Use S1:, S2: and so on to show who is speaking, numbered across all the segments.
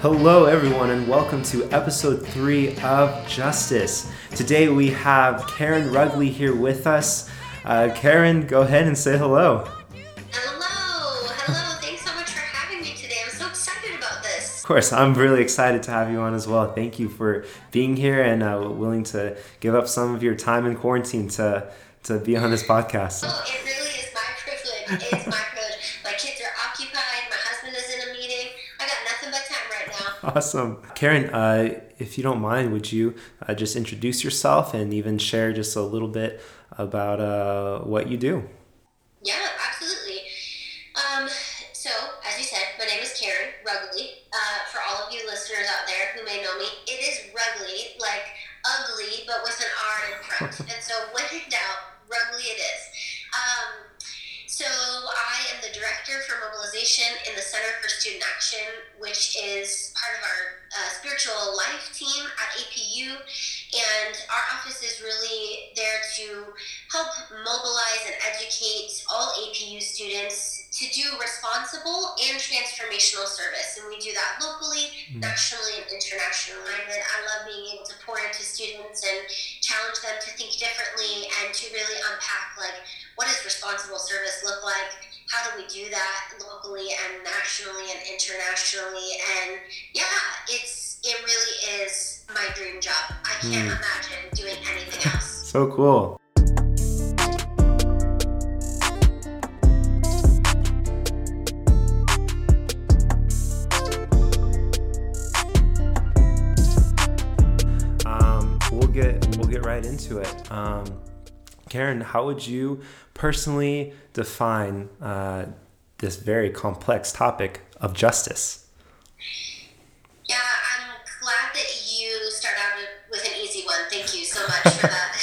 S1: Hello, everyone, and welcome to episode three of Justice. Today we have Karen Rugley here with us. Uh, Karen, go ahead and say hello.
S2: Hello, hello. Thanks so much for having me today. I'm so excited about this.
S1: Of course, I'm really excited to have you on as well. Thank you for being here and uh, willing to give up some of your time in quarantine to to be on this podcast.
S2: Oh, it really is my privilege. It's my
S1: Awesome. Karen, uh, if you don't mind, would you uh, just introduce yourself and even share just a little bit about uh, what you do?
S2: Yeah, in the Center for Student Action, which is part of our uh, spiritual life team at APU. And our office is really there to help mobilize and educate all APU students to do responsible and transformational service. And we do that locally, mm. nationally, and internationally. And I love being able to pour into students and challenge them to think differently and to really unpack like what does responsible service look like? How do we do that locally and nationally and internationally? And yeah, it's it really is my dream job. I can't mm. imagine doing anything else.
S1: so cool. Um, we'll get we'll get right into it. Um, Karen, how would you personally define uh, this very complex topic of justice?
S2: Yeah, I'm glad that you start out with an easy one. Thank you so much for that.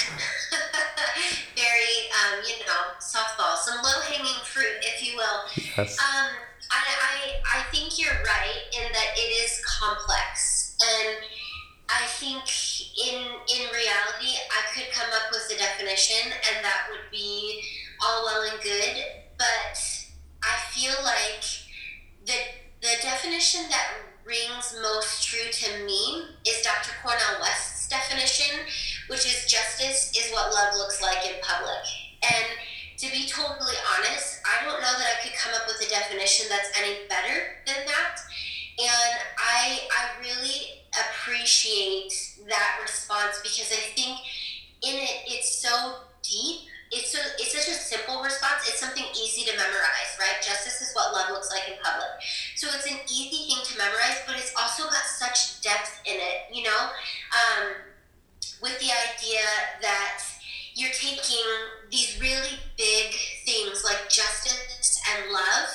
S2: very, um, you know, softball, some low hanging fruit, if you will.
S1: Yes.
S2: Um, I, I, I think you're right in that it is complex. And I think could come up with a definition, and that would be all well and good. But I feel like the the definition that rings most true to me is Dr. Cornel West's definition, which is justice is what love looks like in public. And to be totally honest, I don't know that I could come up with a definition that's any better than that. And I I really appreciate that response because I think in it it's so deep. It's so it's such a simple response. It's something easy to memorize, right? Justice is what love looks like in public. So it's an easy thing to memorize, but it's also got such depth in it, you know, um, with the idea that you're taking these really big things like justice and love,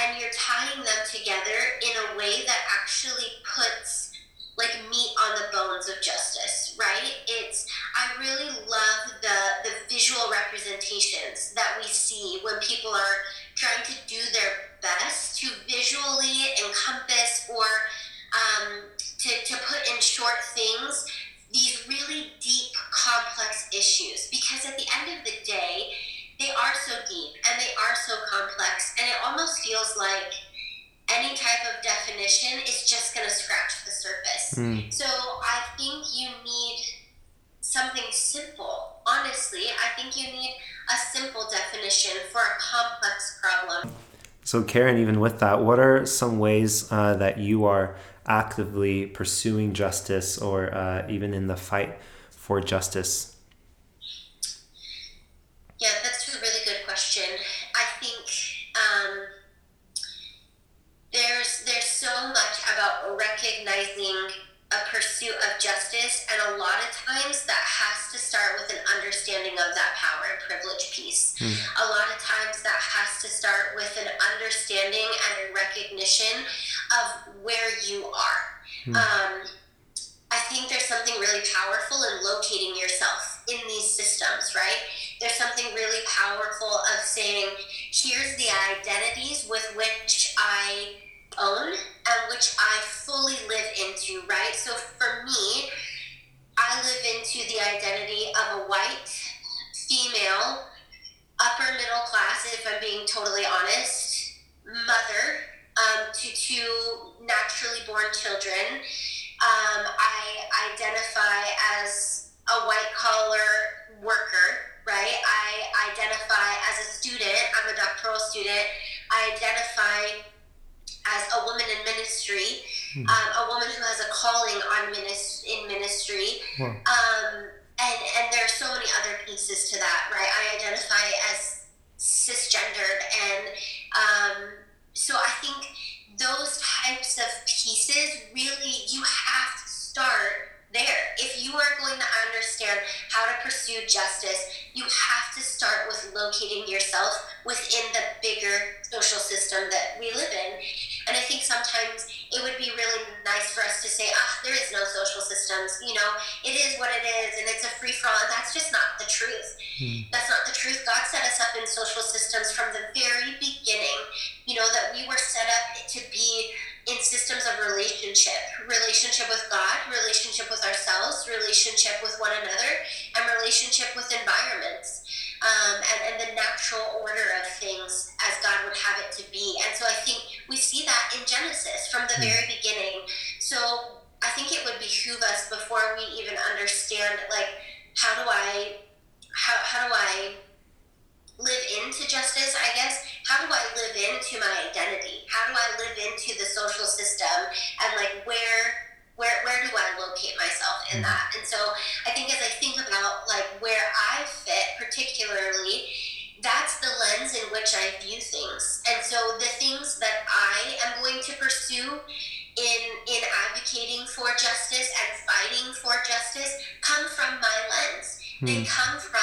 S2: and you're tying them together in a way that actually puts like meat on the bones of justice, right? It's I really love the the visual representations that we see when people are trying to do their best to visually encompass or um, to, to put in short things these really deep, complex issues. Because at the end of the day, they are so deep and they are so complex, and it almost feels like any type of definition is just going to scratch the surface. Mm. So I think you need something simple. Honestly, I think you need a simple definition for a complex problem.
S1: So, Karen, even with that, what are some ways uh, that you are actively pursuing justice or uh, even in the fight for justice?
S2: Yeah, that's a really good question. I think um, there's there's so much about recognizing a pursuit of justice and a lot of times that has to start with an understanding of that power and privilege piece mm. a lot of times that has to start with an understanding and a recognition of where you are mm. um, i think there's something really powerful in locating yourself in these systems right there's something really powerful of saying here's the identities with which i own and which I fully live into, right? So for me, I live into the identity of a white, female, upper middle class, if I'm being totally honest, mother um, to two naturally born children. Um, I identify as a white collar worker, right? I identify as a student, I'm a doctoral student. I identify as a woman in hmm. um, a woman who has a calling on minis- in ministry. Wow. Um, and, and there are so many other pieces to that, right? I identify as cisgendered. And um, so I think those types of pieces really, you have to start there. If you are going to understand how to pursue justice, you have to start with locating yourself within the bigger social system that we live in. And I think sometimes it would be really nice for us to say, ah, there is no social systems. You know, it is what it is, and it's a free for all. And that's just not the truth. Hmm. That's not the truth. God set us up in social systems from the very beginning. You know, that we were set up to be in systems of relationship relationship with God, relationship with ourselves, relationship with one another, and relationship with environments. Um, and, and the natural order of things as God would have it to be. And so I think we see that in Genesis from the hmm. very beginning. So I think it would behoove us before we even understand, like, how do I, how, how do I live into justice, I guess. How do I live into my identity? How do I live into the social system and like where where where do I locate myself in mm-hmm. that? And so I think as I think about like where I fit particularly, that's the lens in which I view things. And so the things that I am going to pursue in in advocating for justice and fighting for justice come from my lens. Hmm. They come from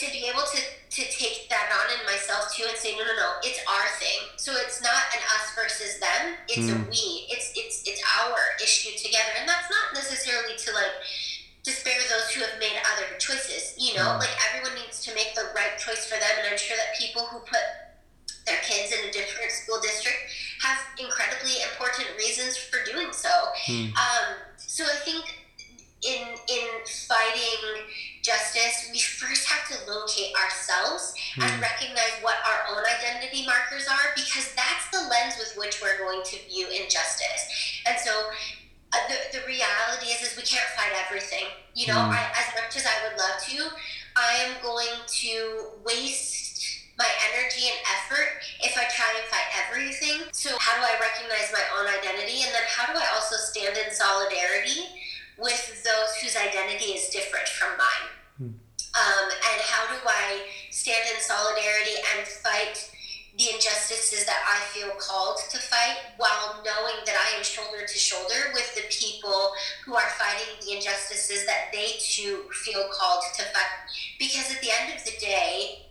S2: to be able to, to take that on in myself too and say, no, no, no, it's our thing. So it's not an us versus them. It's mm. a hmm. we. It's it's it's our issue together. And that's not necessarily to like despair those who have made other choices. You know, mm. like everyone needs to make the right choice for them. And I'm sure that people who put their kids in a different school district have incredibly important reasons for doing so. Hmm. Um, so I think in in fighting justice, we first have to locate ourselves hmm. and recognize what our own identity markers are, because that's the lens with which we're going to view injustice. And so. Uh, the, the reality is, is we can't fight everything. You know, hmm. I, as much as I would love to, I am going to waste my energy and effort if I try and fight everything. So, how do I recognize my own identity? And then, how do I also stand in solidarity with those whose identity is different from mine? Um, and how do I stand in solidarity and fight the injustices that I feel called to fight while knowing that I am shoulder to shoulder with the people who are fighting the injustices that they too feel called to fight. Because at the end of the day,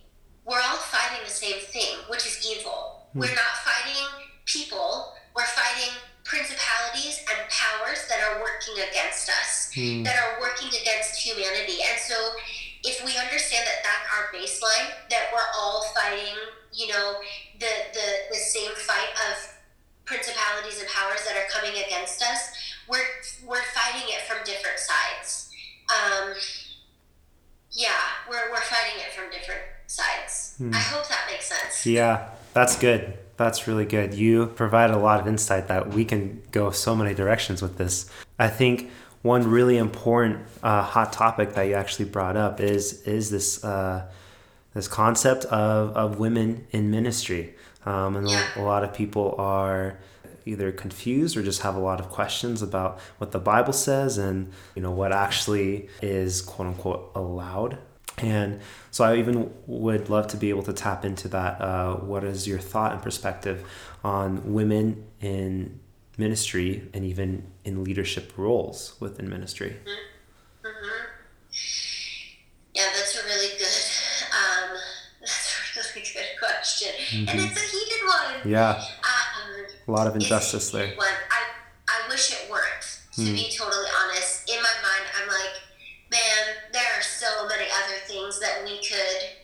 S2: we're all fighting the same thing, which is evil. Mm. We're not fighting people, we're fighting principalities and powers that are working against us, mm. that are working against humanity. And so if we understand that that's our baseline, that we're all fighting, you know, the, the, the same fight of principalities and powers that are coming against us, we're, we're fighting it from different sides. Um, yeah, we're, we're fighting it from different sides. Hmm. I hope that makes sense.
S1: Yeah, that's good. That's really good. You provide a lot of insight that we can go so many directions with this. I think one really important uh, hot topic that you actually brought up is is this uh, this concept of, of women in ministry. Um, and yeah. a lot of people are either confused or just have a lot of questions about what the Bible says and you know what actually is quote unquote allowed. And so I even would love to be able to tap into that. Uh, what is your thought and perspective on women in ministry and even in leadership roles within ministry?
S2: Mm-hmm. mm-hmm. Yeah, that's a really good. Um, that's a really good question, mm-hmm. and it's a heated one.
S1: Yeah. Um, a lot of injustice there.
S2: One. I I wish it weren't. To mm. be totally honest, in my mind, I'm like, man, there are so many other things that we could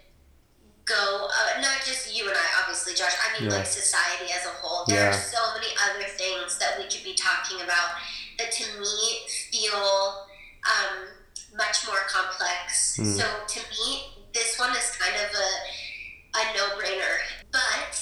S2: go, uh, not just you and I, obviously, Josh, I mean, yeah. like society as a whole. There yeah. are so many other things that we could be talking about that to me feel um, much more complex. Mm. So to me, this one is kind of a, a no brainer. But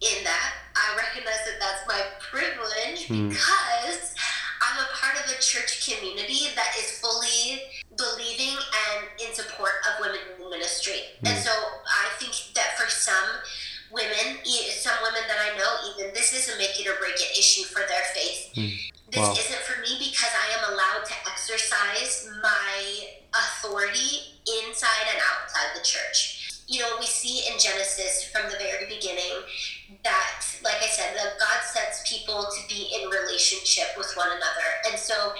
S2: in that, I recognize that that's my privilege mm. because I'm a part of a church community that is fully believing and in support of women in ministry. Mm. And so I think that for some women, some women that I know, even this is a make it or break it issue for their faith. Mm. This wow. isn't for me because I am allowed to exercise my authority inside and outside the church you know, we see in Genesis from the very beginning that, like I said, that God sets people to be in relationship with one another. And so,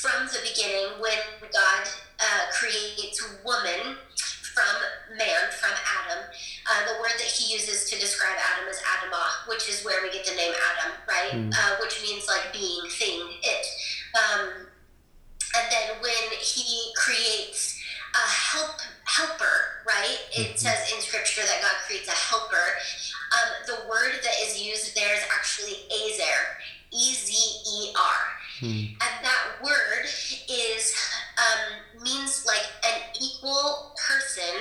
S2: from the beginning, when God uh, creates woman from man, from Adam, uh, the word that he uses to describe Adam is Adamah, which is where we get the name Adam, right? Mm. Uh, which means like being, thing, it. Um, and then when he creates a help helper, right? It mm-hmm. says in scripture that God creates a helper. Um, the word that is used there is actually ezer, E Z E R, hmm. and that word is um, means like an equal person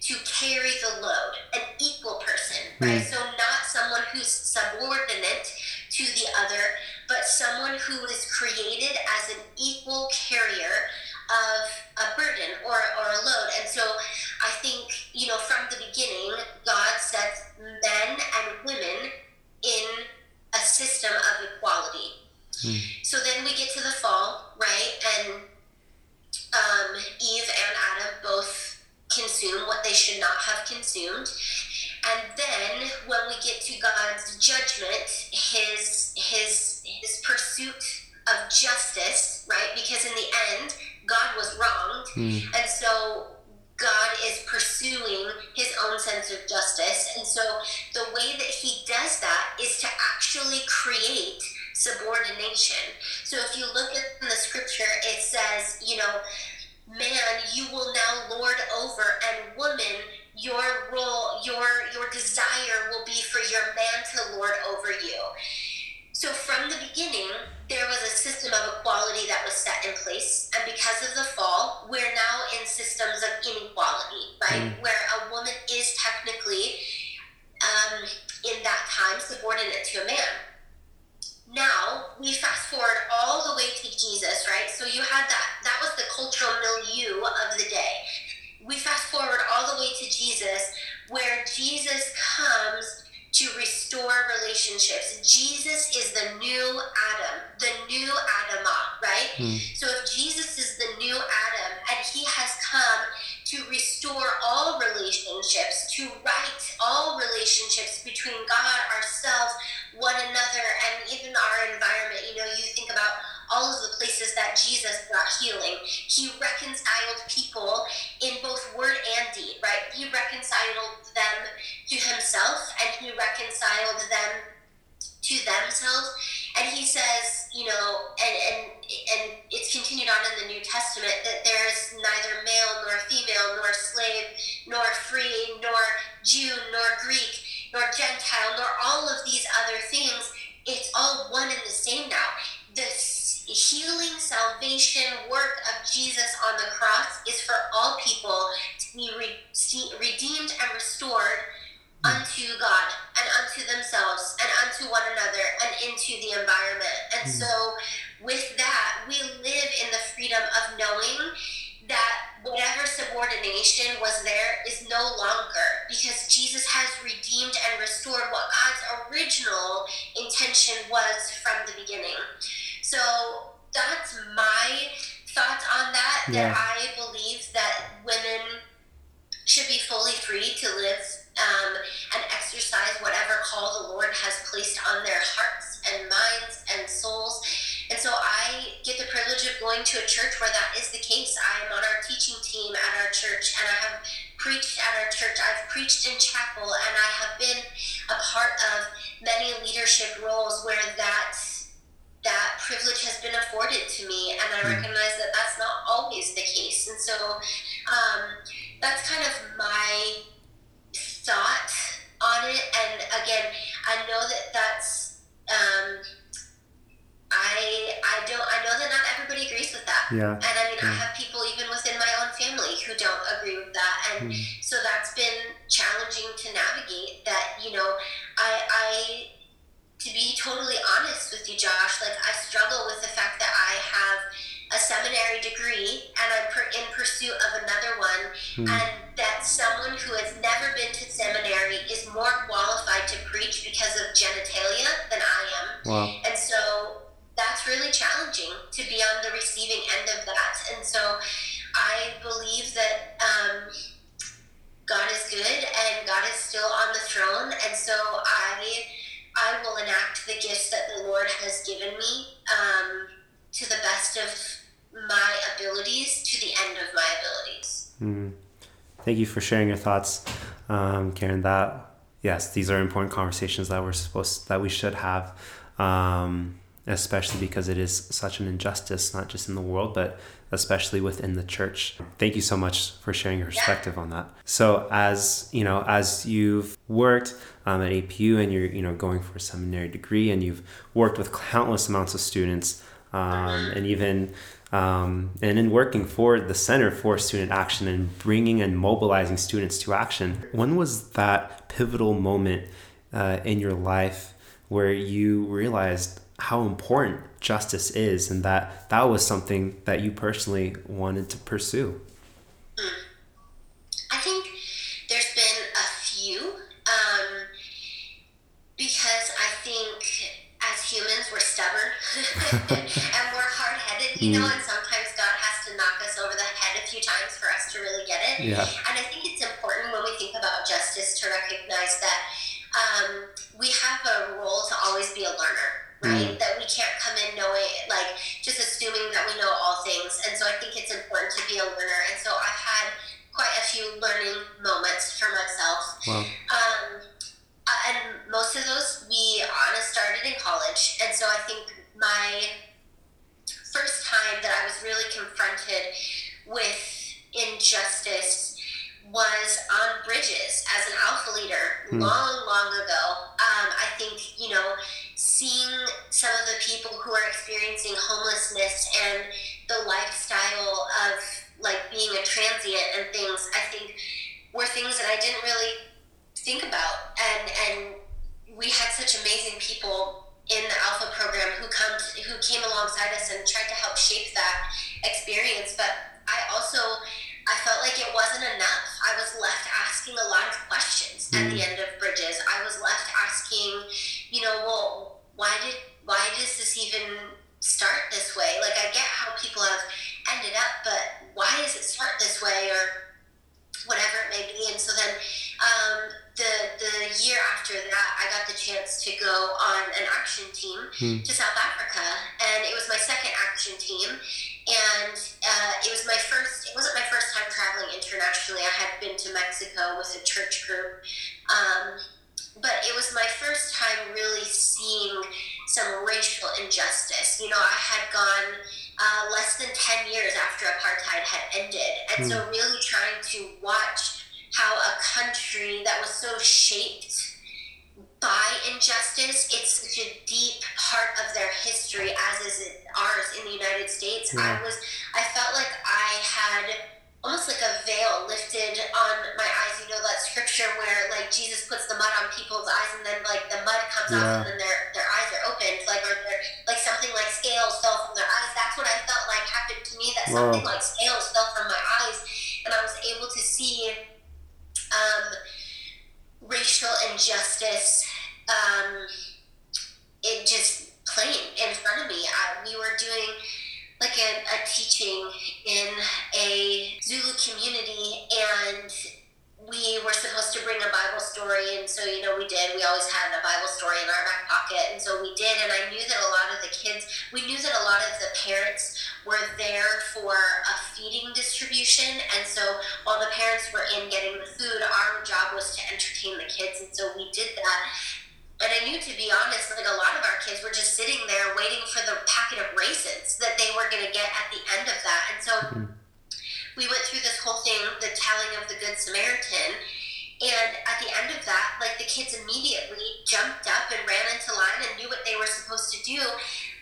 S2: to carry the load, an equal person, hmm. right? So not someone who's subordinate to the other, but someone who is created as an equal carrier of a burden or, or a load. And so I think, you know, from the beginning, God sets men and women in a system of equality. Mm. So then we get to the fall, right? And um, Eve and Adam both consume what they should not have consumed. And then when we get to God's judgment, his his his pursuit of justice, right? Because in the end, God was wronged. Mm. And so God is pursuing his own sense of justice. And so the way that he does that is to actually create subordination. So if you look at the scripture, it says, you know, man, you will now lord over, and woman, your role, your your desire will be for your man to lord over you. So from the beginning, there was a system of equality that was set in place, and because of the fall, we're now in systems of inequality, right? Mm. Where a woman is technically, um, in that time, subordinate to a man. Now we fast forward all the way to Jesus, right? So you had that. That was the cultural milieu of the day. We fast forward all the way to Jesus, where Jesus comes to restore relationships. Jesus is the new Adam, the new Adamah, right? Mm. So if Jesus is the new Adam and he has come to restore all relationships, to right all relationships between God, ourselves, one another, and even our environment. You know, you think about all of the places that Jesus brought healing. He reconciled people in both word and deed, right? He reconciled them to himself and he reconciled them to themselves and he says, you know, and and and it's continued on in the New Testament that there is neither male nor female, nor slave, nor free, nor Jew, nor Greek, nor Gentile, nor all of these other things. It's all one and the same now. The healing salvation work of Jesus on the cross is for all people to be re- redeemed and restored unto God and unto themselves and unto one another and into the environment. And mm. so, with that, we live in the freedom of knowing that whatever subordination was there is no longer because Jesus has redeemed and restored what God's original intention was from the beginning. So, that's my thoughts on that. Yeah. That I believe that women should be fully free to live um, and exercise whatever call the Lord has placed on their hearts and minds and souls. And so I get the privilege of going to a church where that is the case. I am on our teaching team at our church, and I have preached at our church. I've preached in chapel, and I have been a part of many leadership roles where that that privilege has been afforded to me, and I hmm. recognize that that's not always the case. And so um, that's kind of my thought on it. And again, I know that that's. Um, I I don't I know that not everybody agrees with that.
S1: Yeah.
S2: And I mean
S1: yeah.
S2: I have people even within my own family who don't agree with that. And mm. so that's been challenging to navigate that, you know, I I to be totally honest with you, Josh, like I struggle with the fact that I have a seminary degree and I'm per, in pursuit of another one, mm. and that someone who has never been to seminary is more qualified to preach because of genitalia than I am.
S1: Wow.
S2: And so that's really challenging to be on the receiving end of that. And so I believe that um, God is good and God is still on the throne, and so I I will enact the gifts that the Lord has given me um, to the best of my abilities to the end of my abilities.
S1: Mm. Thank you for sharing your thoughts, um, Karen. That yes, these are important conversations that we're supposed that we should have, um, especially because it is such an injustice, not just in the world, but especially within the church. Thank you so much for sharing your perspective on that. So, as you know, as you've worked um, at APU and you're you know going for a seminary degree, and you've worked with countless amounts of students, um, and even um, and in working for the Center for Student Action and bringing and mobilizing students to action, when was that pivotal moment uh, in your life where you realized how important justice is and that that was something that you personally wanted to pursue?
S2: I think there's been a few um, because I think as humans we're stubborn you know, and sometimes God has to knock us over the head a few times for us to really get it.
S1: Yeah.
S2: And I think it's important when we think about justice to recognize that um, we have a role to always be a learner, right? Mm. That we can't come in knowing, like, just assuming that we know all things. And so I think it's important to be a learner. And so I've had quite a few learning moments for myself.
S1: Wow.
S2: Um, uh, and most of those we honest started in college. And so I think my first time that I was really confronted with injustice was on bridges as an alpha leader mm. long, long ago. Um, I think, you know, seeing some of the people who are experiencing homelessness and the lifestyle of like being a transient and things, I think were things that I didn't really think about. And, and we had such amazing people in the Alpha program who come who came alongside us and tried to help shape that experience. But I also I felt like it wasn't enough. I was left asking a lot of questions mm. at the mm. end of Bridges. I was left asking, you know, well, why did why does this even start this way? Like I get how people have ended up, but why does it start this way or whatever it may be? And so then um, the the year after that, I got the chance to go on an action team hmm. to South Africa, and it was my second action team. And uh, it was my first. It wasn't my first time traveling internationally. I had been to Mexico with a church group, um, but it was my first time really seeing some racial injustice. You know, I had gone uh, less than 10 years after apartheid had ended. And mm. so, hmm. really trying to watch how a country that was so shaped by injustice, it's such a deep part of their history, as is ours in the United States. Yeah. I was, I felt like I had almost like a veil lifted on my eyes. You know that scripture where like Jesus puts the mud on people's eyes, and then like the mud comes yeah. off, and then their their eyes are opened, like or like something like scales fell from their eyes. That's what I felt like happened to me. That something like scales fell from my eyes, and I was able to see um, racial injustice. Um, it just plain in front of me. I, we were doing like a, a teaching in a Zulu community and we were supposed to bring a Bible story, and so you know we did. We always had a Bible story in our back pocket, and so we did. And I knew that a lot of the kids, we knew that a lot of the parents were there for a feeding distribution, and so while the parents were in getting the food, our job was to entertain the kids, and so we did that. And I knew, to be honest, like a lot of our kids were just sitting there waiting for the packet of raisins that they were going to get at the end of that. And so mm-hmm. We went through this whole thing, the telling of the Good Samaritan. And at the end of that, like the kids immediately jumped up and ran into line and knew what they were supposed to do.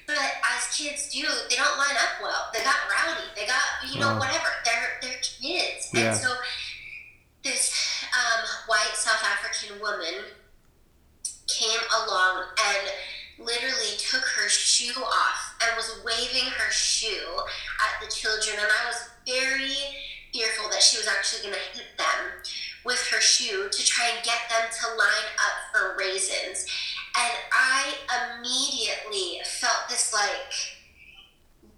S2: But as kids do, they don't line up well. They got rowdy. They got, you know, whatever. They're they're kids. Yeah. And so this um, white South African woman came along and literally took her shoe off and was waving her shoe at the children. And I was very fearful that she was actually going to hit them with her shoe to try and get them to line up for raisins. And I immediately felt this like,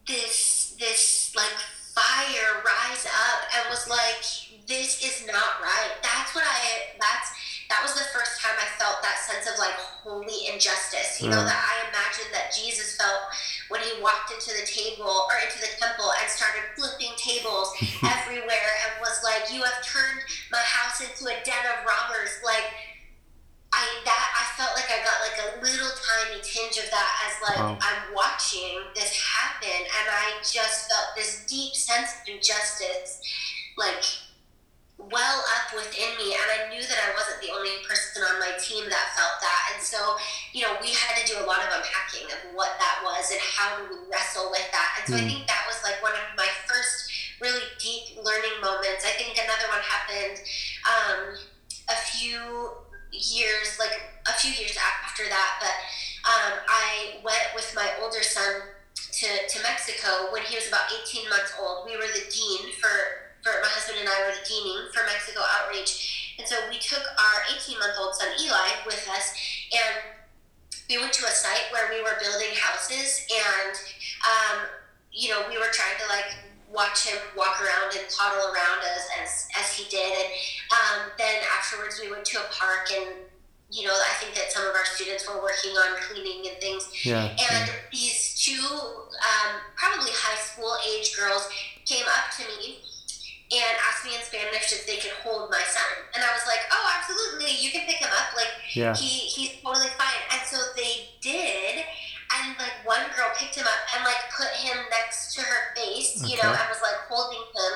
S2: this, this like fire rise up and was like, this is not right. That's what I, that's, that was the first time I felt that sense of like holy injustice. You mm. know, that I imagine that Jesus felt when he walked into the table or into the temple and started flipping tables everywhere and was like, You have turned my house into a den of robbers. Like, I that I felt like I got like a little tiny tinge of that as like wow. I'm watching this happen and I just felt this deep sense of injustice like well up within me and i knew that i wasn't the only person on my team that felt that. And so you know we had to do a lot of unpacking of what that was and how do we wrestle with that. And so mm. i think that was like one of my first really deep learning moments. I think another one happened um, a few years like a few years after that but um, i went with my older son to, to mexico when he was about 18 months old. We were the dean for for my husband and I were the deaning for Mexico Outreach. And so we took our 18 month old son Eli with us and we went to a site where we were building houses and, um, you know, we were trying to like watch him walk around and toddle around us as, as he did. And um, then afterwards we went to a park and you know, I think that some of our students were working on cleaning and things.
S1: Yeah,
S2: and yeah. these two, um, probably high school age girls came up to me and asked me in Spanish if they could hold my son. And I was like, oh, absolutely, you can pick him up. Like, yeah. he, he's totally fine. And so they did. And like one girl picked him up and like put him next to her face, you know, and was like holding him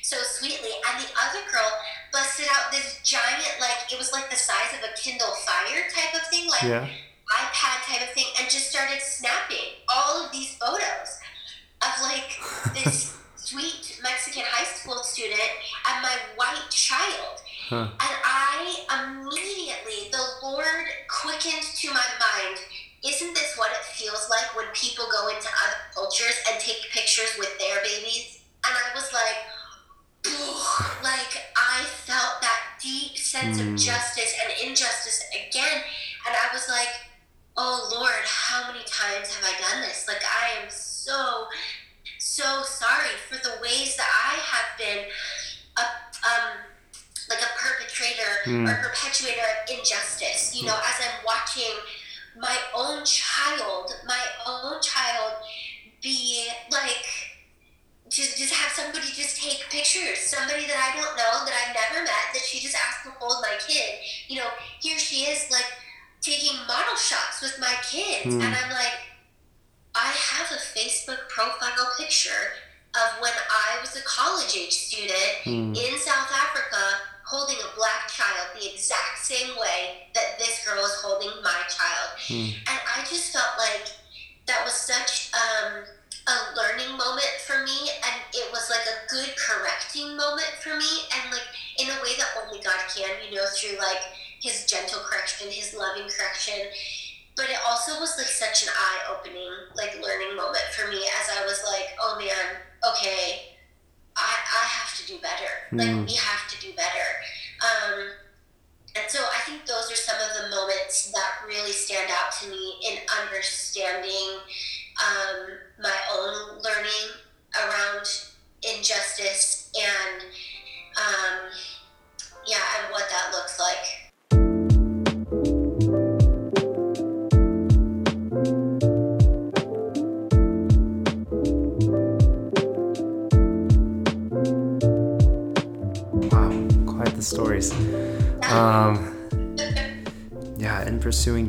S2: so sweetly. And the other girl busted out this giant, like, it was like the size of a Kindle Fire type of thing, like yeah. iPad type of thing, and just started snapping all of these photos of like this Mexican high school student and my white child. Huh. And I immediately, the Lord quickened to my mind, isn't this what it feels like when people go into other cultures and take pictures with their babies? And I was like, like I felt that deep sense mm. of hmm. justice and injustice again. And I was like, oh Lord, how many times have I done this? Like I am so so sorry for the ways that I have been a, um, like a perpetrator mm. or perpetuator of injustice. You know, as I'm watching my own child, my own child be like, just, just have somebody just take pictures. Somebody that I don't know, that I've never met, that she just asked to hold my kid. You know, here she is, like, taking model shots with my kids. Mm. And I'm like, I have a Facebook profile picture of when I was a college age student mm. in South Africa holding a black child the exact same way that this girl is holding my child. Mm. And I just felt like that was such um, a learning moment for me and it was like a good correcting moment for me and like in a way that only God can, you know, through like his gentle correction, his loving correction. But it also was like such an eye opening, like learning moment for me as I was like, oh man, okay, I, I have to do better. Like mm. we have to do better. Um, and so I think those are some of the moments that really stand out to me in understanding um, my own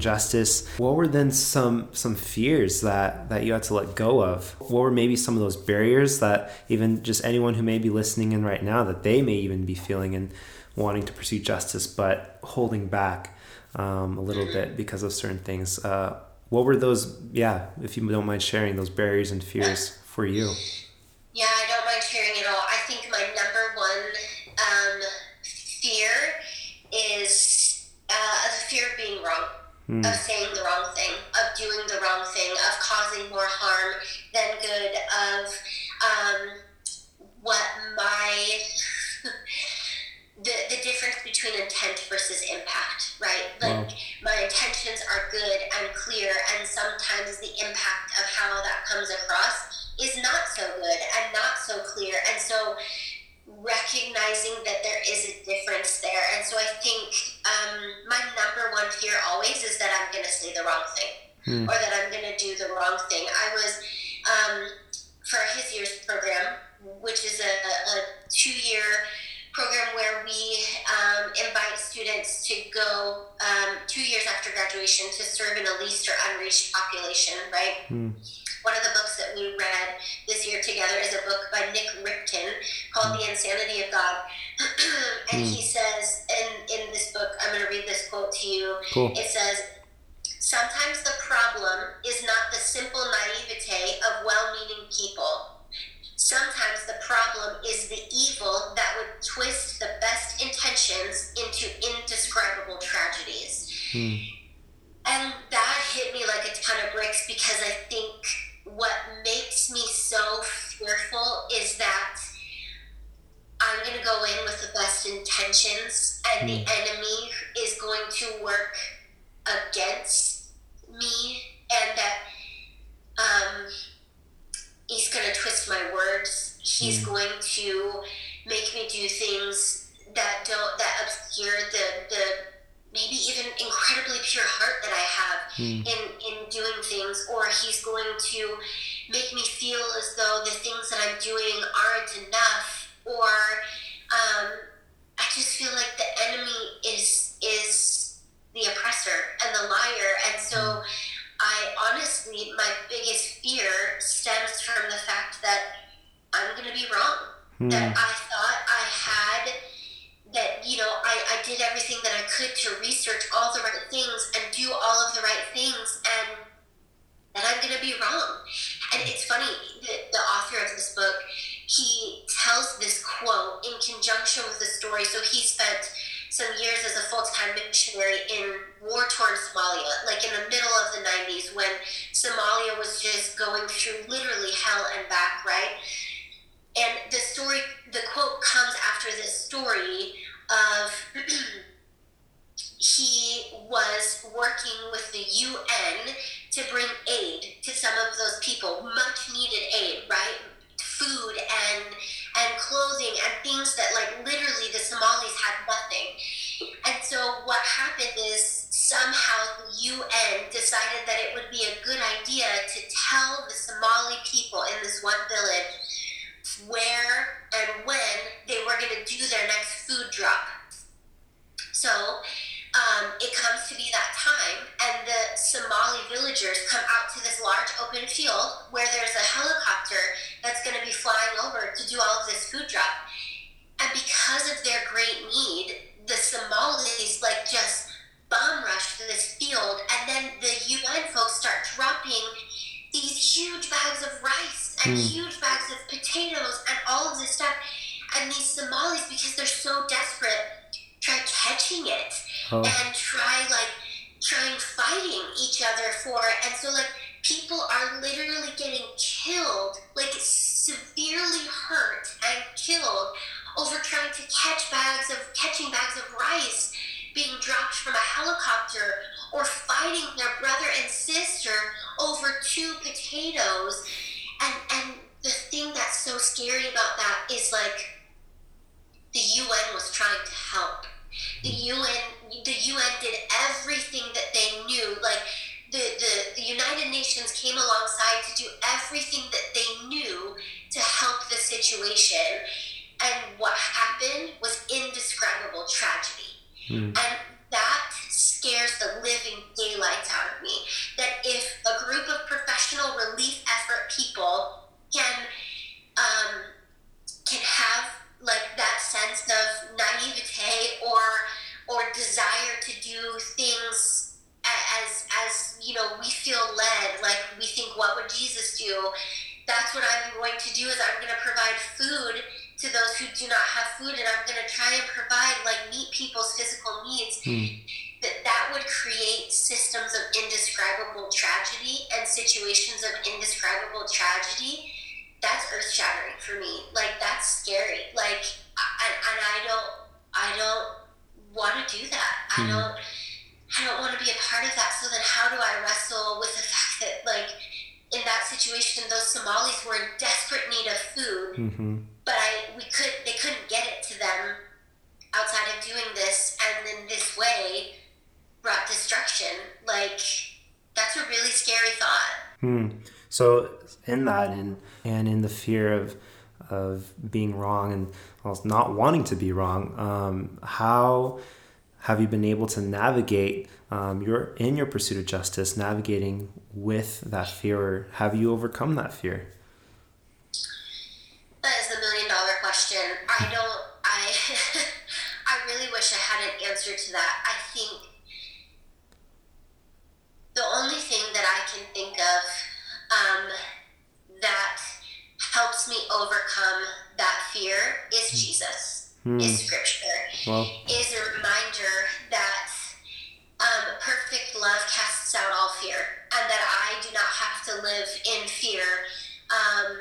S1: in pursuing justice, what were then some some fears that that you had to let go of? What were maybe some of those barriers that even just anyone who may be listening in right now that they may even be feeling and wanting to pursue justice, but holding back um, a little bit because of certain things. Uh, what were those? Yeah, if you don't mind sharing those barriers and fears for you.
S2: Yeah, I don't mind sharing at all. I think my number one um, fear is uh, the fear of being wrong, mm. of saying the wrong thing, of doing the wrong thing, of causing more harm than good, of um, what my the, the difference between intent versus impact, right? Like wow. my intentions are good and clear, and sometimes the impact of how that comes across is not so good and not so clear, and so recognizing that there is a difference there. And so I think um, my number one fear always is that I'm going to say the wrong thing hmm. or that I'm going to do the wrong thing. I was, um, for his year's program, which is a, a two year program where we um, invite students to go um, two years after graduation to serve in a least or unreached population, right? Hmm one of the books that we read this year together is a book by Nik Ripken called The Insanity of God. and mm. he says in, in this book, I'm going to read this quote to you. Cool. It says, Sometimes the problem is not the simple naivete of well meaning people. Sometimes the problem is the evil that would twist the best intentions into indescribable tragedies. Mm. And that hit me like a ton of bricks because I think what makes me so fearful is that I'm going to go in with the best intentions and mm. the hmm. enemy is going to work against me and that um, he's going to twist my words. He's mm. going to make me do things that don't that obscure the the maybe even incredibly pure heart that I have mm. in in doing things, or he's going to make me feel as though the things that I'm doing aren't enough, or um, I just feel like the enemy is is the oppressor and the liar, and so. Mm. I honestly, my biggest fear stems from the fact that I'm going to be wrong. Mm. That I thought I had that you know I, I did everything that I could to research all the right things and do all of the right things and that I'm gonna be wrong. And it's funny, the, the author of this book, he tells this quote in conjunction with the story. So he spent some years as a full-time missionary in war-torn Somalia, like in the middle of the 90s when Somalia was just going through literally hell and back, right? And the story, the quote comes after this story of he was working with the UN to bring aid to some of those people, much needed aid, right? Food and and clothing and things that like literally the Somalis had nothing. And so what happened is somehow the UN decided that it would be a good idea to tell the Somali people in this one village where and when they were going to do their next food drop. So um, it comes to be that time, and the Somali villagers come out to this large open field where there's a helicopter that's going to be flying over to do all of this food drop. And because of their great need, the Somalis like just bomb rush to this field, and then the UN folks start dropping these huge bags of rice and mm. huge bags of potatoes and all of this stuff. And these Somalis, because they're so desperate, try catching it oh. and try like trying fighting each other for it. And so like people are literally getting killed, like severely hurt and killed over trying to catch bags of catching bags of rice being dropped from a helicopter or fighting their brother and sister over two potatoes. And and the thing that's so scary about that is like the UN was trying to help. The UN the UN did everything that they knew. Like the, the, the United Nations came alongside to do everything that they knew to help the situation. And what happened was indescribable tragedy. Mm. And scares the living daylights out of me. That if a group of professional relief effort people can um, can have like that sense of naivete or or desire to do things as as you know we feel led like we think what would jesus do that's what i'm going to do is i'm going to provide food to those who do not have food and i'm going to try and provide like meet people's physical needs mm. That that would create systems of indescribable tragedy and situations of indescribable tragedy that's earth shattering for me. Like that's scary. Like and, and i don't i don't want to do that. Mm. i hmm. don't i don't want to be a part of that. So then how do i wrestle with the fact that like in that situation those somalis were in desperate need of food mm-hmm. but I we could they couldn't get it to them outside of doing this, and then this way brought destruction. Like that's a really scary thought.
S1: Hmm. So in that, and and in the fear of of being wrong and not wanting to be wrong, um, how have you been able to navigate um, your in your pursuit of justice, navigating with that fear, or have you overcome that fear?
S2: That is the million dollar question. I don't. I. I really wish I had an answer to that. I think the only thing that I can think of um, that helps me overcome that fear is hmm. Jesus, hmm. is Scripture, well. is a reminder that um, perfect love casts out all fear, and that I do not have to live in fear. Um,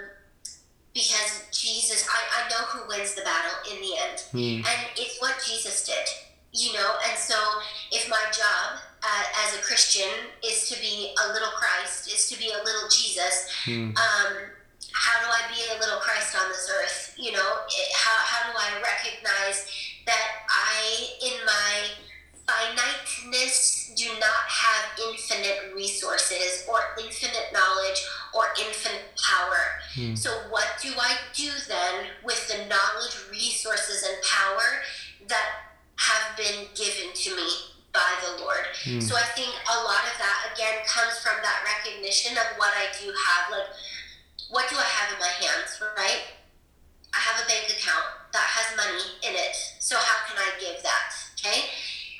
S2: because Jesus, I, I know who wins the battle in the end. Mm. And it's what Jesus did, you know? And so if my job uh, as a Christian is to be a little Christ, is to be a little Jesus, mm. um, how do I be a little Christ on this earth? You know, it, how, how do I recognize that I, in my finiteness do not have infinite resources or infinite knowledge or infinite power. Hmm. So, what do I do then with the knowledge, resources, and power that have been given to me by the Lord? Hmm. So, I think a lot of that again comes from that recognition of what I do have. Like, what do I have in my hands, right? I have a bank account that has money in it. So, how can I give that? Okay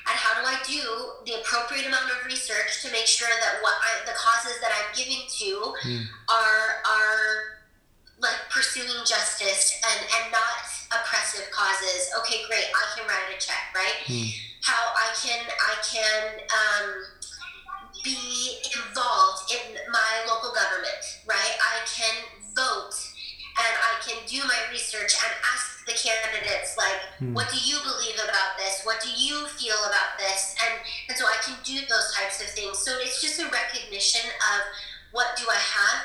S2: and how do I do the appropriate amount of research to make sure that what I, the causes that I'm giving to mm. are are like pursuing justice and and not oppressive causes. Okay, great. I can write a check, right? Mm. How I can I can um, be involved in my local government, right? I can vote and I can do my research and ask the candidates like, hmm. what do you believe about this? What do you feel about this? And and so I can do those types of things. So it's just a recognition of what do I have,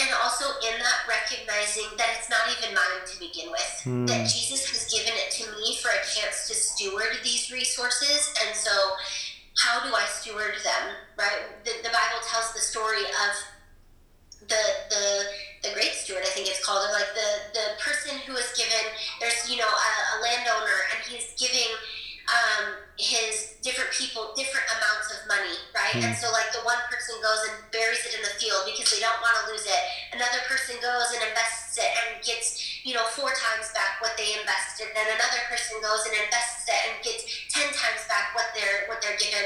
S2: and also in that recognizing that it's not even mine to begin with. Hmm. That Jesus has given it to me for a chance to steward these resources, and so how do I steward them? Right? The, the Bible tells the story of the the the great steward, I think it's called, of like the the person who is given. There's you know a, a landowner, and he's giving um, his different people different amounts of money, right? Mm-hmm. And so like the one person goes and buries it in the field because they don't want to lose it. Another person goes and invests it and gets you know four times back what they invested. Then another person goes and invests it and gets ten times back what they're what they're given.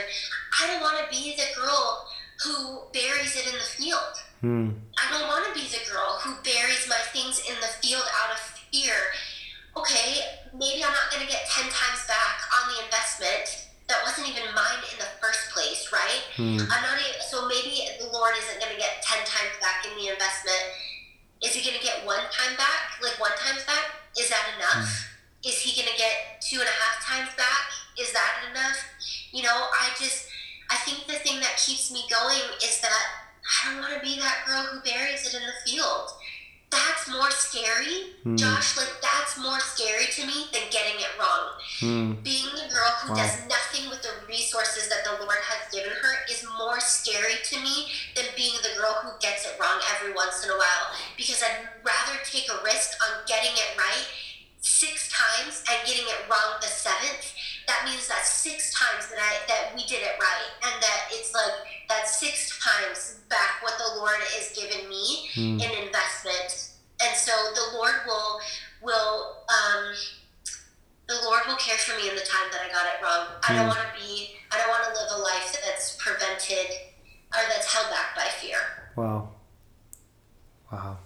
S2: I don't want to be the girl who buries it in the field.
S1: Hmm.
S2: I don't want to be the girl who buries my things in the field out of fear. Okay, maybe I'm not going to get 10 times back on the investment that wasn't even mine in the first place, right?
S1: Hmm.
S2: I'm not even, so maybe the Lord isn't going to get 10 times back in the investment. Is he going to get one time back? Like one times back? Is that enough? Is he going to get two and a half times back? Is that enough? You know, I just, I think the thing that keeps me going is that I don't want to be that girl who buries it in the field. That's more scary,
S1: Hmm.
S2: Josh. Like, that's more scary to me than getting it wrong
S1: Hmm.
S2: being the girl who
S1: Wow.
S2: does nothing with the resources that the Lord has given her is more scary to me than being the girl who gets it wrong every once in a while. Because I'd rather take a risk on getting it right six times and getting it wrong the seventh. That means that six times that I that we did it right, and that it's like that's six times back what the Lord is giving me in investment. And so the Lord will will um, the Lord will care for me in the time that I got it wrong. I don't
S1: Hmm.
S2: want to be I don't want to live a life that's prevented or that's held back by fear.
S1: Wow. Wow.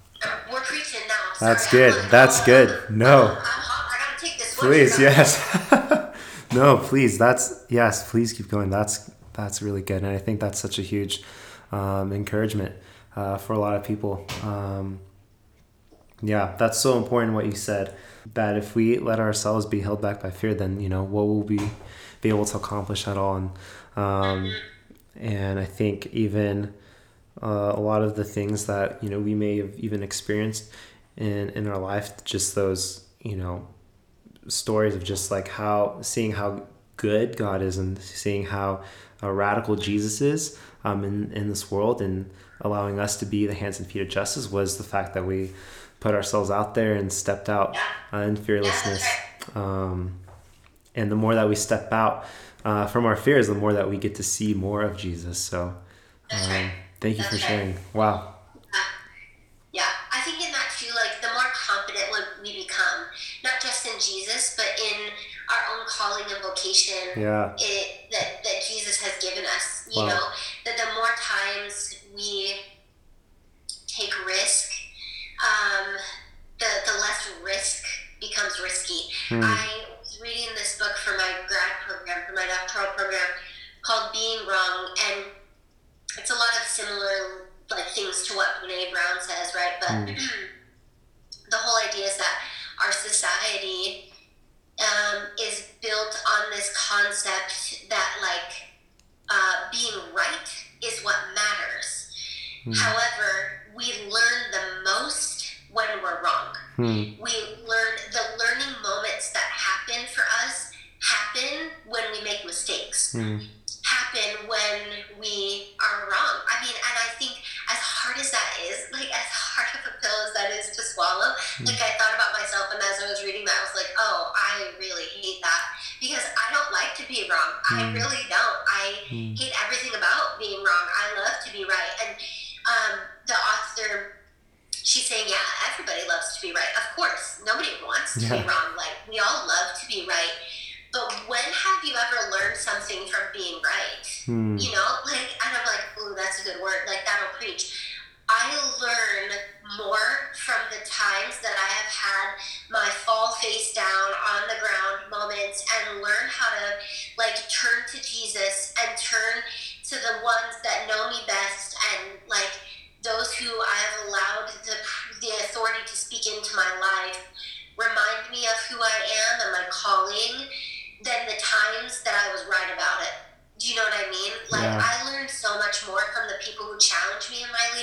S2: We're preaching now. Sorry,
S1: That's good. That's good. No.
S2: hot. I gotta take this. one.
S1: Please, yes. no, please. That's yes. Please keep going. That's that's really good, and I think that's such a huge um, encouragement uh, for a lot of people. Um, yeah, that's so important. What you said that if we let ourselves be held back by fear, then you know what will we be able to accomplish at all? And um, and I think even uh, a lot of the things that you know we may have even experienced in in our life, just those you know stories of just like how seeing how good God is and seeing how uh, radical Jesus is um, in in this world and allowing us to be the hands and feet of justice was the fact that we put ourselves out there and stepped out uh, in fearlessness. Um, and the more that we step out uh, from our fears, the more that we get to see more of Jesus. So, um, thank you for sharing. Wow.
S2: Yeah, I think in that too, like the more confident we- we become, not just in Jesus, but in our own calling and vocation
S1: Yeah.
S2: it, that, that Jesus has given us. You
S1: Wow.
S2: know, that the more times we take risk, um, the, the less risk becomes risky.
S1: Hmm.
S2: I was reading this book for my grad program, for my doctoral program, called Being Wrong, and it's a lot of similar like things to what Brene Brown says, right? But the whole idea is that our society um, is built on this concept that like uh, being right is what matters.
S1: Hmm.
S2: However, we learn the most when we're wrong
S1: Hmm.
S2: we learn the learning moments that happen for us happen when we make mistakes
S1: Hmm.
S2: happen when we are wrong i mean and i think as hard as that is like as hard of a pill as that is to swallow like i thought about myself and as i was reading that i was like oh i really hate that because i don't like to be wrong i
S1: Mm.
S2: really don't i
S1: Hmm.
S2: hate everything about being wrong i love to be right and um, the author she's saying, yeah, everybody loves to be right. Of course, nobody wants to
S1: Yeah.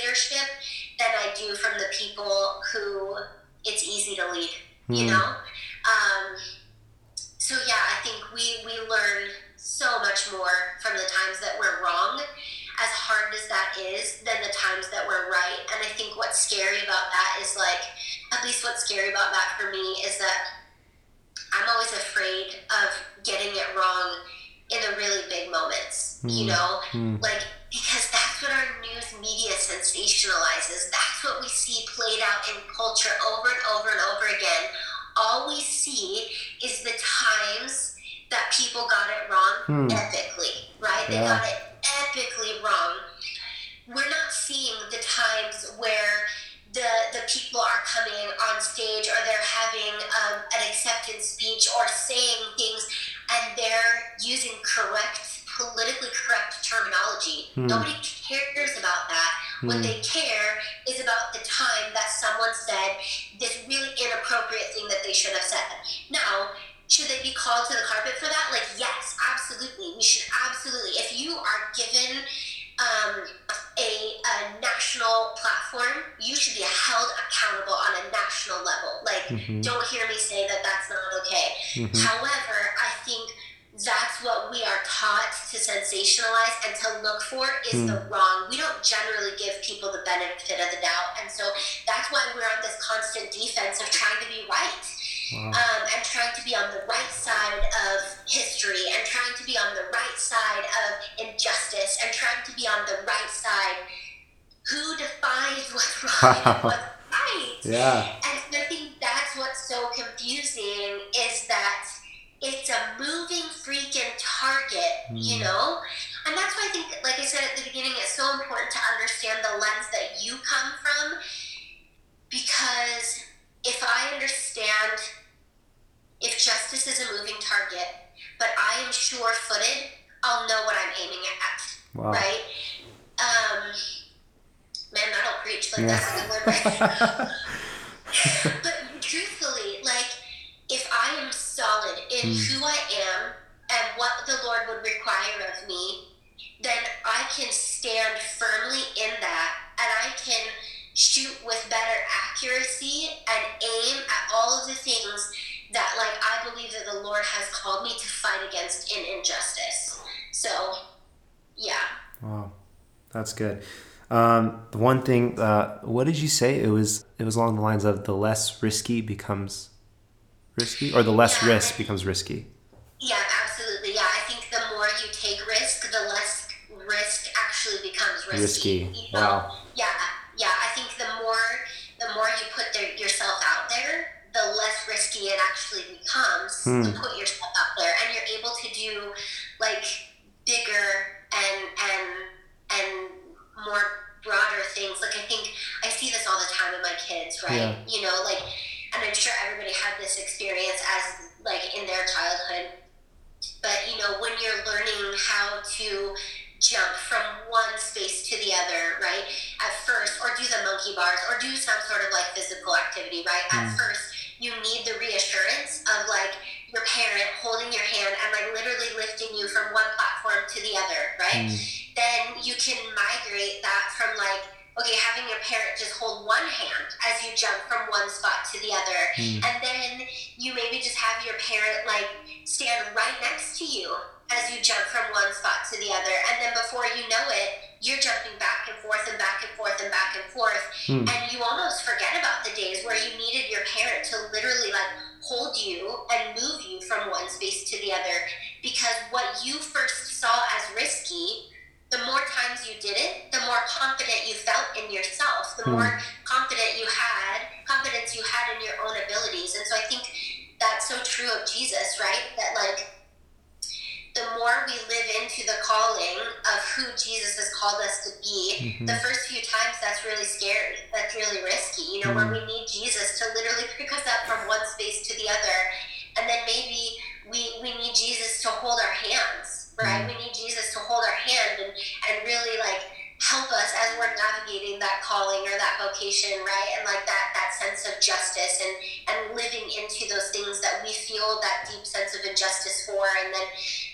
S2: Leadership than I do from the people who it's easy to lead, you
S1: Hmm.
S2: know? Um, so, yeah, I think we, we learn so much more from the times that we're wrong as hard as that is than the times that we're right. And I think what's scary about that is like, at least what's scary about that for me is that I'm always afraid of getting it wrong in the really big moments, you
S1: Mm.
S2: know?
S1: Hmm.
S2: Like, because that's what our news media sensationalizes. That's what we see played out in culture over and over and over again. All we see is the times that people got it wrong
S1: Hmm.
S2: epically, right? They
S1: Yeah.
S2: got it epically wrong. We're not seeing the times where the the people are coming on stage or they're having um, an acceptance speech or saying things and they're using correct politically correct terminology
S1: Hmm.
S2: nobody cares about that what
S1: Hmm.
S2: they care is about the time that someone said this really inappropriate thing that they should have said now should they be called to the carpet for that like yes absolutely we should absolutely if you are given um, a, a national platform, you should be held accountable on a national level. Like,
S1: Mhm.
S2: don't hear me say that that's not okay.
S1: Mhm.
S2: However, I think that's what we are taught to sensationalize and to look for is
S1: Hmm.
S2: the wrong. We don't generally give people the benefit of the doubt. And so that's why we're on this constant defense of trying to be right
S1: Wow.
S2: um, and trying to be on the right side of history and trying to be on the right side of injustice and trying to be on the right side. Who defines what's wrong and what's right?
S1: Yeah.
S2: And I think that's what's so confusing is that it's a moving freaking target, you
S1: Mm.
S2: know? And that's why I think, like I said at the beginning, it's so important to understand the lens that you come from because if I understand if justice is a moving target, but I am sure footed, I'll know what I'm aiming at
S1: Wow.
S2: right? Um, man, I don't preach, but that's a good word,
S1: Hmm.
S2: right? but truthfully, like, if I am solid in
S1: Mm.
S2: who I am and what the Lord would require of me, then I can stand firmly in that and I can shoot with better accuracy and aim at all of the things that like I believe that the Lord has called me to fight against in injustice. So yeah.
S1: Wow, that's good. Um, the one thing, uh, what did you say? It was it was along the lines of the less risky becomes risky, or the less
S2: Yeah.
S1: risk becomes risky.
S2: Yeah, absolutely. Yeah, I think the more you take risk, the less risk actually becomes risky.
S1: Risky.
S2: You know?
S1: Wow.
S2: Yeah, yeah. I think the more the more you put yourself out there, the less risky it actually becomes
S1: Hmm.
S2: to put yourself out there, and you're able to do like bigger and and and more broader things. Like I think I see this all the time with my kids, right?
S1: Yeah.
S2: You know, like, and I'm sure everybody had this experience as like in their childhood. But you know, when you're learning how to jump from one space to the other, right? At first, or do the monkey bars, or do some sort of like physical activity, right? At
S1: Mm.
S2: first, you need the reassurance of like your parent holding your hand and like literally lifting you from one platform to the other, right?
S1: Mm.
S2: Then you can migrate that from like, okay, having your parent just hold one hand as you jump from one spot to the other.
S1: Mm.
S2: And then you maybe just have your parent like stand right next to you as you jump from one spot to the other. And then before you know it, you're jumping back and forth and back and forth and back and forth.
S1: Hmm.
S2: And you almost forget about the days where you needed your parent to literally like hold you and move you from one space to the other. Because what you first saw as risky, the more times you did it, the more confident you felt in yourself, the
S1: Hmm.
S2: more confident you had, confidence you had in your own abilities. And so I think that's so true of Jesus, right? That like the more we live into the calling of who Jesus has called us to be,
S1: Mhm.
S2: the first few times that's really scary. That's really risky, you know, where
S1: Mm.
S2: we need Jesus to literally pick us up from one space to the other. And then maybe we, we need Jesus to hold our hands, right?
S1: Mm.
S2: We need Jesus to hold our hand and, and really like help us as we're navigating that calling or that vocation, right? And like that that sense of justice and and living into those things that we feel that deep sense of injustice for, and then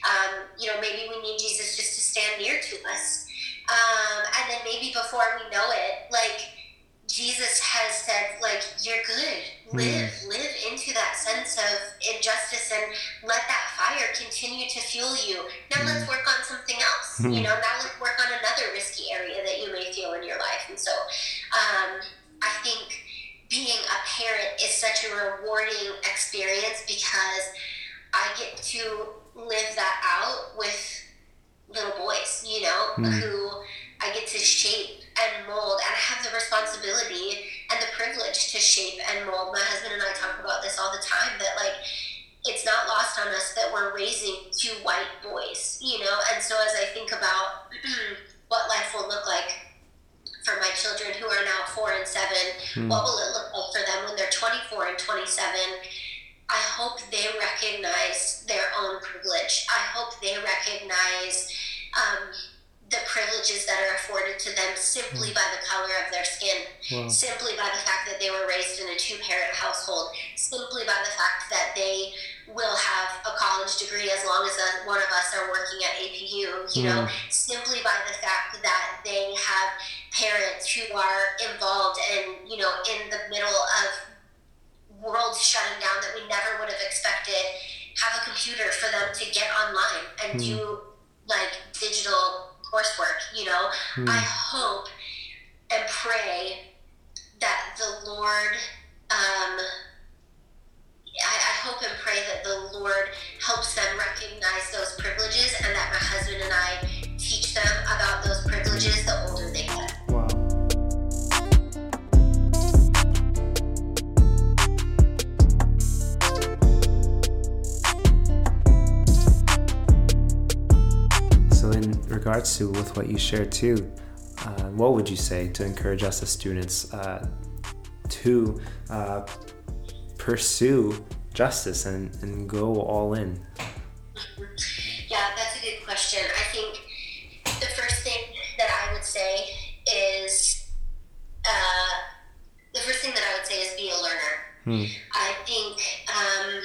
S2: um, you know maybe we need Jesus just to stand near to us, um, and then maybe before we know it, like Jesus has said, like you're good, live, live into that sense of injustice, and let that fire continue to fuel you. Now let's work on something else.
S1: Hmm.
S2: You know, now let's work on another risky area that you may feel in your life, and so um, I think being a parent is such a rewarding experience because I get to live that out with little boys, you know,
S1: Mm.
S2: who I get to shape and mold, and I have the responsibility and the privilege to shape and mold. My husband and I talk about this all the time that, like, it's not lost on us that we're raising two white boys, you know. And so as I think about what life will look like for my children who are now four and seven, mm. what will it look like for them when they're 24 and 27? I hope they recognize their own privilege. I hope they recognize um, the privileges that are afforded to them simply mm. by the color of their skin, wow. simply by the fact that they were raised in a two parent household, simply by the fact that they will have a college degree as long as a, one of us are working at APU, you mm. know, simply by the fact that they have parents who are involved and, you know, in the middle of worlds shutting down that we never would have expected, have a computer for them to get online and mm. do like digital coursework, you know. Mm. I hope and pray that the Lord, um, I, I hope and pray that the Lord helps them recognize those privileges and that my husband and I teach them about those privileges the
S1: regards to with what you shared too, uh, what would you say to encourage us as students uh, to uh, pursue justice and, and go all in?
S2: Yeah, that's a good question. I think the first thing that I would say is uh, the first thing that I would say is be a learner. Hmm. I think um,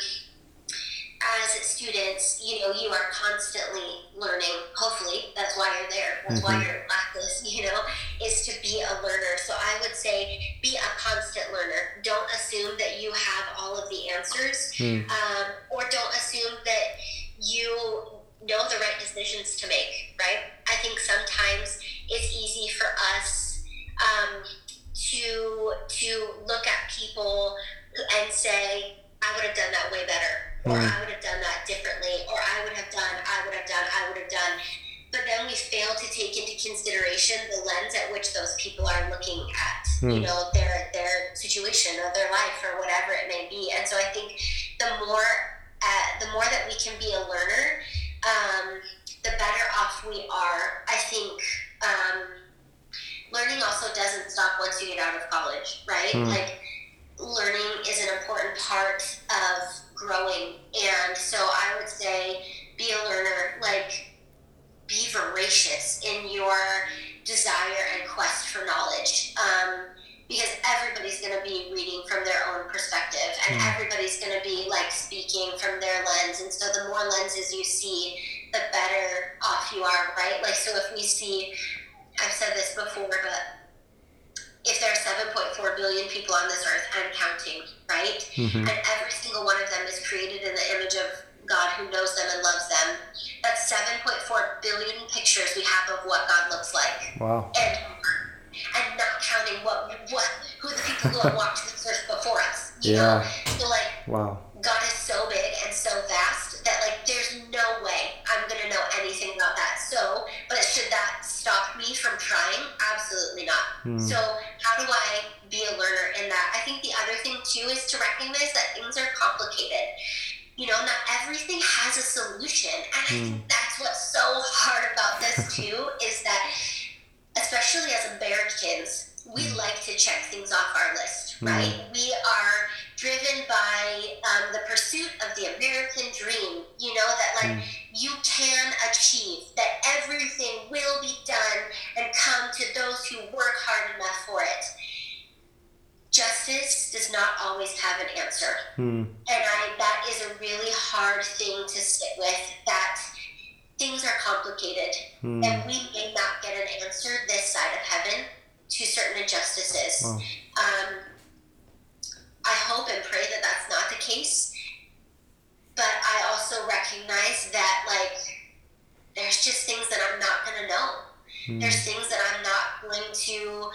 S2: as students, you know, you are constantly learning. Hopefully, that's why you're there. That's mm-hmm. why you're at this, you know, is to be a learner. So I would say be a constant learner. Don't assume that you have all of the answers, mm. um, or don't assume that you know the right decisions to make, right? I think sometimes it's easy for us um, to to look at people and say, I would have done that way better or mm. I would have done that differently, or I would have done, I would have done, I would have done. But then we fail to take into consideration the lens at which those people are looking at, mm. you know, their their situation or their life or whatever it may be. And so I think the more uh, the more that we can be a learner, um, the better off we are. I think. Um, learning also doesn't stop once you get out of college, right? Mm. Like learning is an important part of growing. And so I would say be a learner, like be voracious in your desire and quest for knowledge. Um, because everybody's going to be reading from their own perspective and mm. everybody's going to be like speaking from their lens. And so the more lenses you see, the better off you are, right? Like, so if we see, I've said this before, but if there are 7.4 billion people on this earth and counting, right? Mm-hmm. And every single one of them is created in the image of God who knows them and loves them. That's 7.4 billion pictures we have of what God looks like.
S1: Wow.
S2: And and not counting what what who the people who have walked this earth before us. You yeah. know? So like
S1: wow.
S2: God is so big and so vast that like there's no way I'm gonna know anything about that. So, but should that stop me from trying? Absolutely not. Mm. So how do I be a learner in that? I think the other thing too is to recognize that things are complicated. You know, not everything has a solution. And mm. I think hmm. that's what's so hard about this too, is that especially as Americans, we mm. like to check things off our list, mm. right? We are driven by um, the pursuit of the American dream, you know, that like mm. you can achieve, that everything will be done and come to those who work hard enough for it. Justice does not always have an answer. Mm. And I, that is a really hard thing to sit with, that things are complicated mm. and we may not get an answer this side of heaven to certain injustices. Wow. Um, I hope and pray that that's not the case. But I also recognize that, like, there's just things that I'm not going to know. Mm. There's things that I'm not going to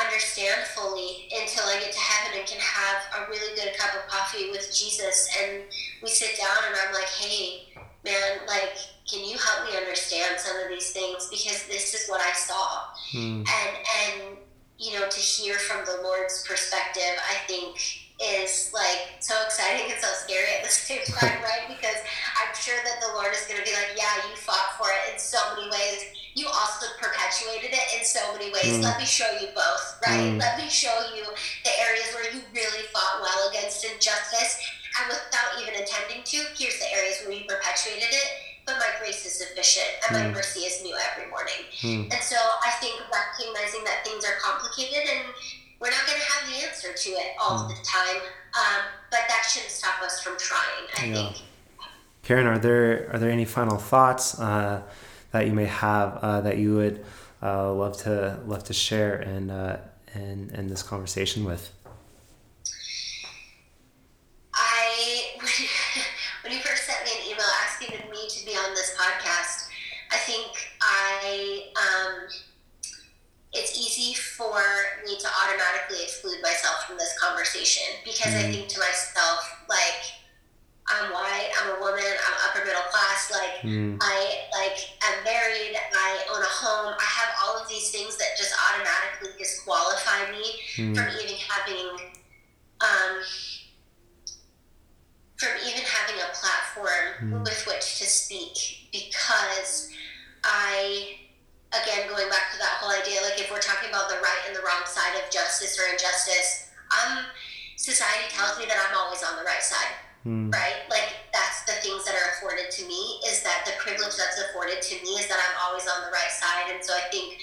S2: understand fully until I get to heaven and can have a really good cup of coffee with Jesus. And we sit down and I'm like, hey, man, like, can you help me understand some of these things? Because this is what I saw. Mm. And, and, you know, to hear from the Lord's perspective, I think is like so exciting and so scary at the same time, right? Because I'm sure that the Lord is going to be like, yeah, you fought for it in so many ways. You also perpetuated it in so many ways. Mm. Let me show you both, right? Mm. Let me show you the areas where you really fought well against injustice. And without even intending to, here's the areas where you perpetuated it. But my grace is sufficient and my mm. mercy is new every morning. Mm. And so I think recognizing that things are complicated and we're not going to have the answer to it all mm. the time, um, but that shouldn't stop us from trying. I yeah. think.
S1: Karen, are there are there any final thoughts uh, that you may have uh, that you would uh, love to love to share and uh, in, in this conversation with?
S2: I when you first sent me an email asking me to be on this podcast, I think I um, it's easy for me to automatically exclude myself from this conversation because mm-hmm. I think to myself like I'm white, I'm a woman, I'm upper middle class, like mm. I like I'm married, I own a home, I have all of these things that just automatically disqualify me mm. from even having um, from even having a platform mm. with which to speak because I again going back to that whole idea like if we're talking about the right and the wrong side of justice or injustice, um society tells me that I'm always on the right side Mm. Right? Like that's the things that are afforded to me is that the privilege that's afforded to me is that I'm always on the right side. And so I think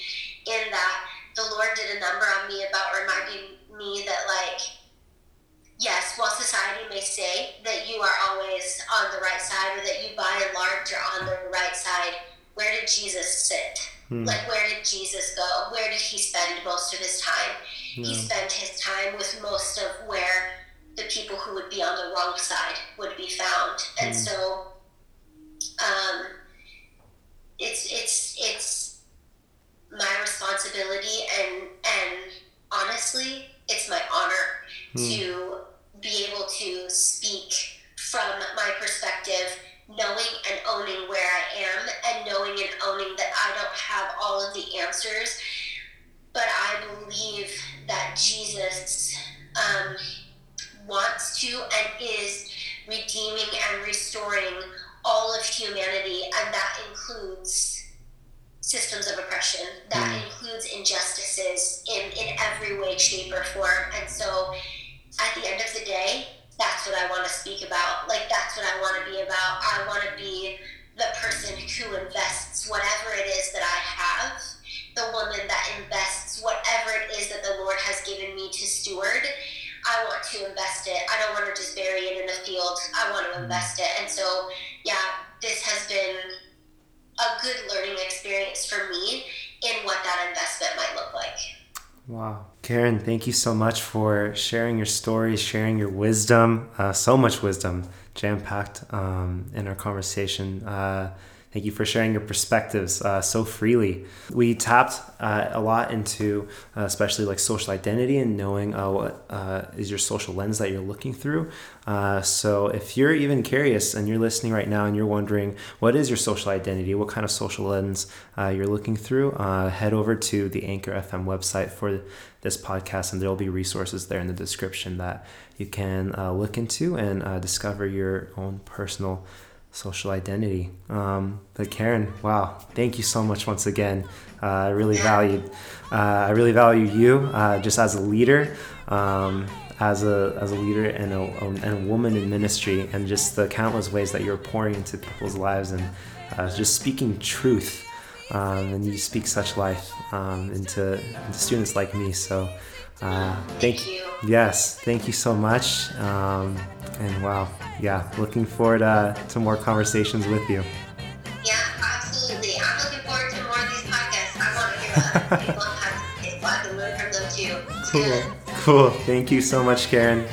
S2: in that the Lord did a number on me about reminding me that like yes, while society may say that you are always on the right side or that you by and large are on the right side, where did Jesus sit? Hmm. Like, where did Jesus go? Where did he spend most of his time? Yeah. He spent his time with most of where the people who would be on the wrong side would be found. And mm. so um, it's it's it's my responsibility and and honestly it's my honor mm. to be able to speak from my perspective knowing and owning where I am and knowing and owning that I don't have all of the answers but I believe that Jesus um, wants to and is redeeming and restoring all of humanity, and that includes systems of oppression, that mm. includes injustices in, in every way, shape, or form. And so at the end of the day, that's what I want to speak about. Like, that's what I want to be about. I want to be the person who invests whatever it is that I have, the woman that invests whatever it is that the Lord has given me to steward I want to invest it. I don't want to just bury it in a field. I want to mm-hmm. invest it. And so, yeah, this has been a good learning experience for me in what that investment might look like.
S1: Wow. Karen, thank you so much for sharing your stories, sharing your wisdom, uh, so much wisdom jam packed um, in our conversation. Uh, Thank you for sharing your perspectives uh, so freely. We tapped uh, a lot into, uh, especially like social identity and knowing uh, what uh, is your social lens that you're looking through. Uh, so, if you're even curious and you're listening right now and you're wondering what is your social identity, what kind of social lens you're looking through, head over to the Anchor FM website for this podcast, and there will be resources there in the description that you can look into and discover your own personal social identity. Um, but Karen, wow, thank you so much once again. Uh, I really valued, uh, I really value you uh, just as a leader, um, as a as a leader and a, and a woman in ministry, and just the countless ways that you're pouring into people's lives and uh, just speaking truth. Um, and you speak such life um, into, into students like me. So, uh,
S2: thank, thank you.
S1: Yes, thank you so much. Um, and wow, yeah, looking forward uh, to more conversations with you.
S2: Yeah, absolutely. I'm looking forward to more of these podcasts. I want to hear about people have to learn from them too.
S1: Cool. Cool. Thank you so much, Karen.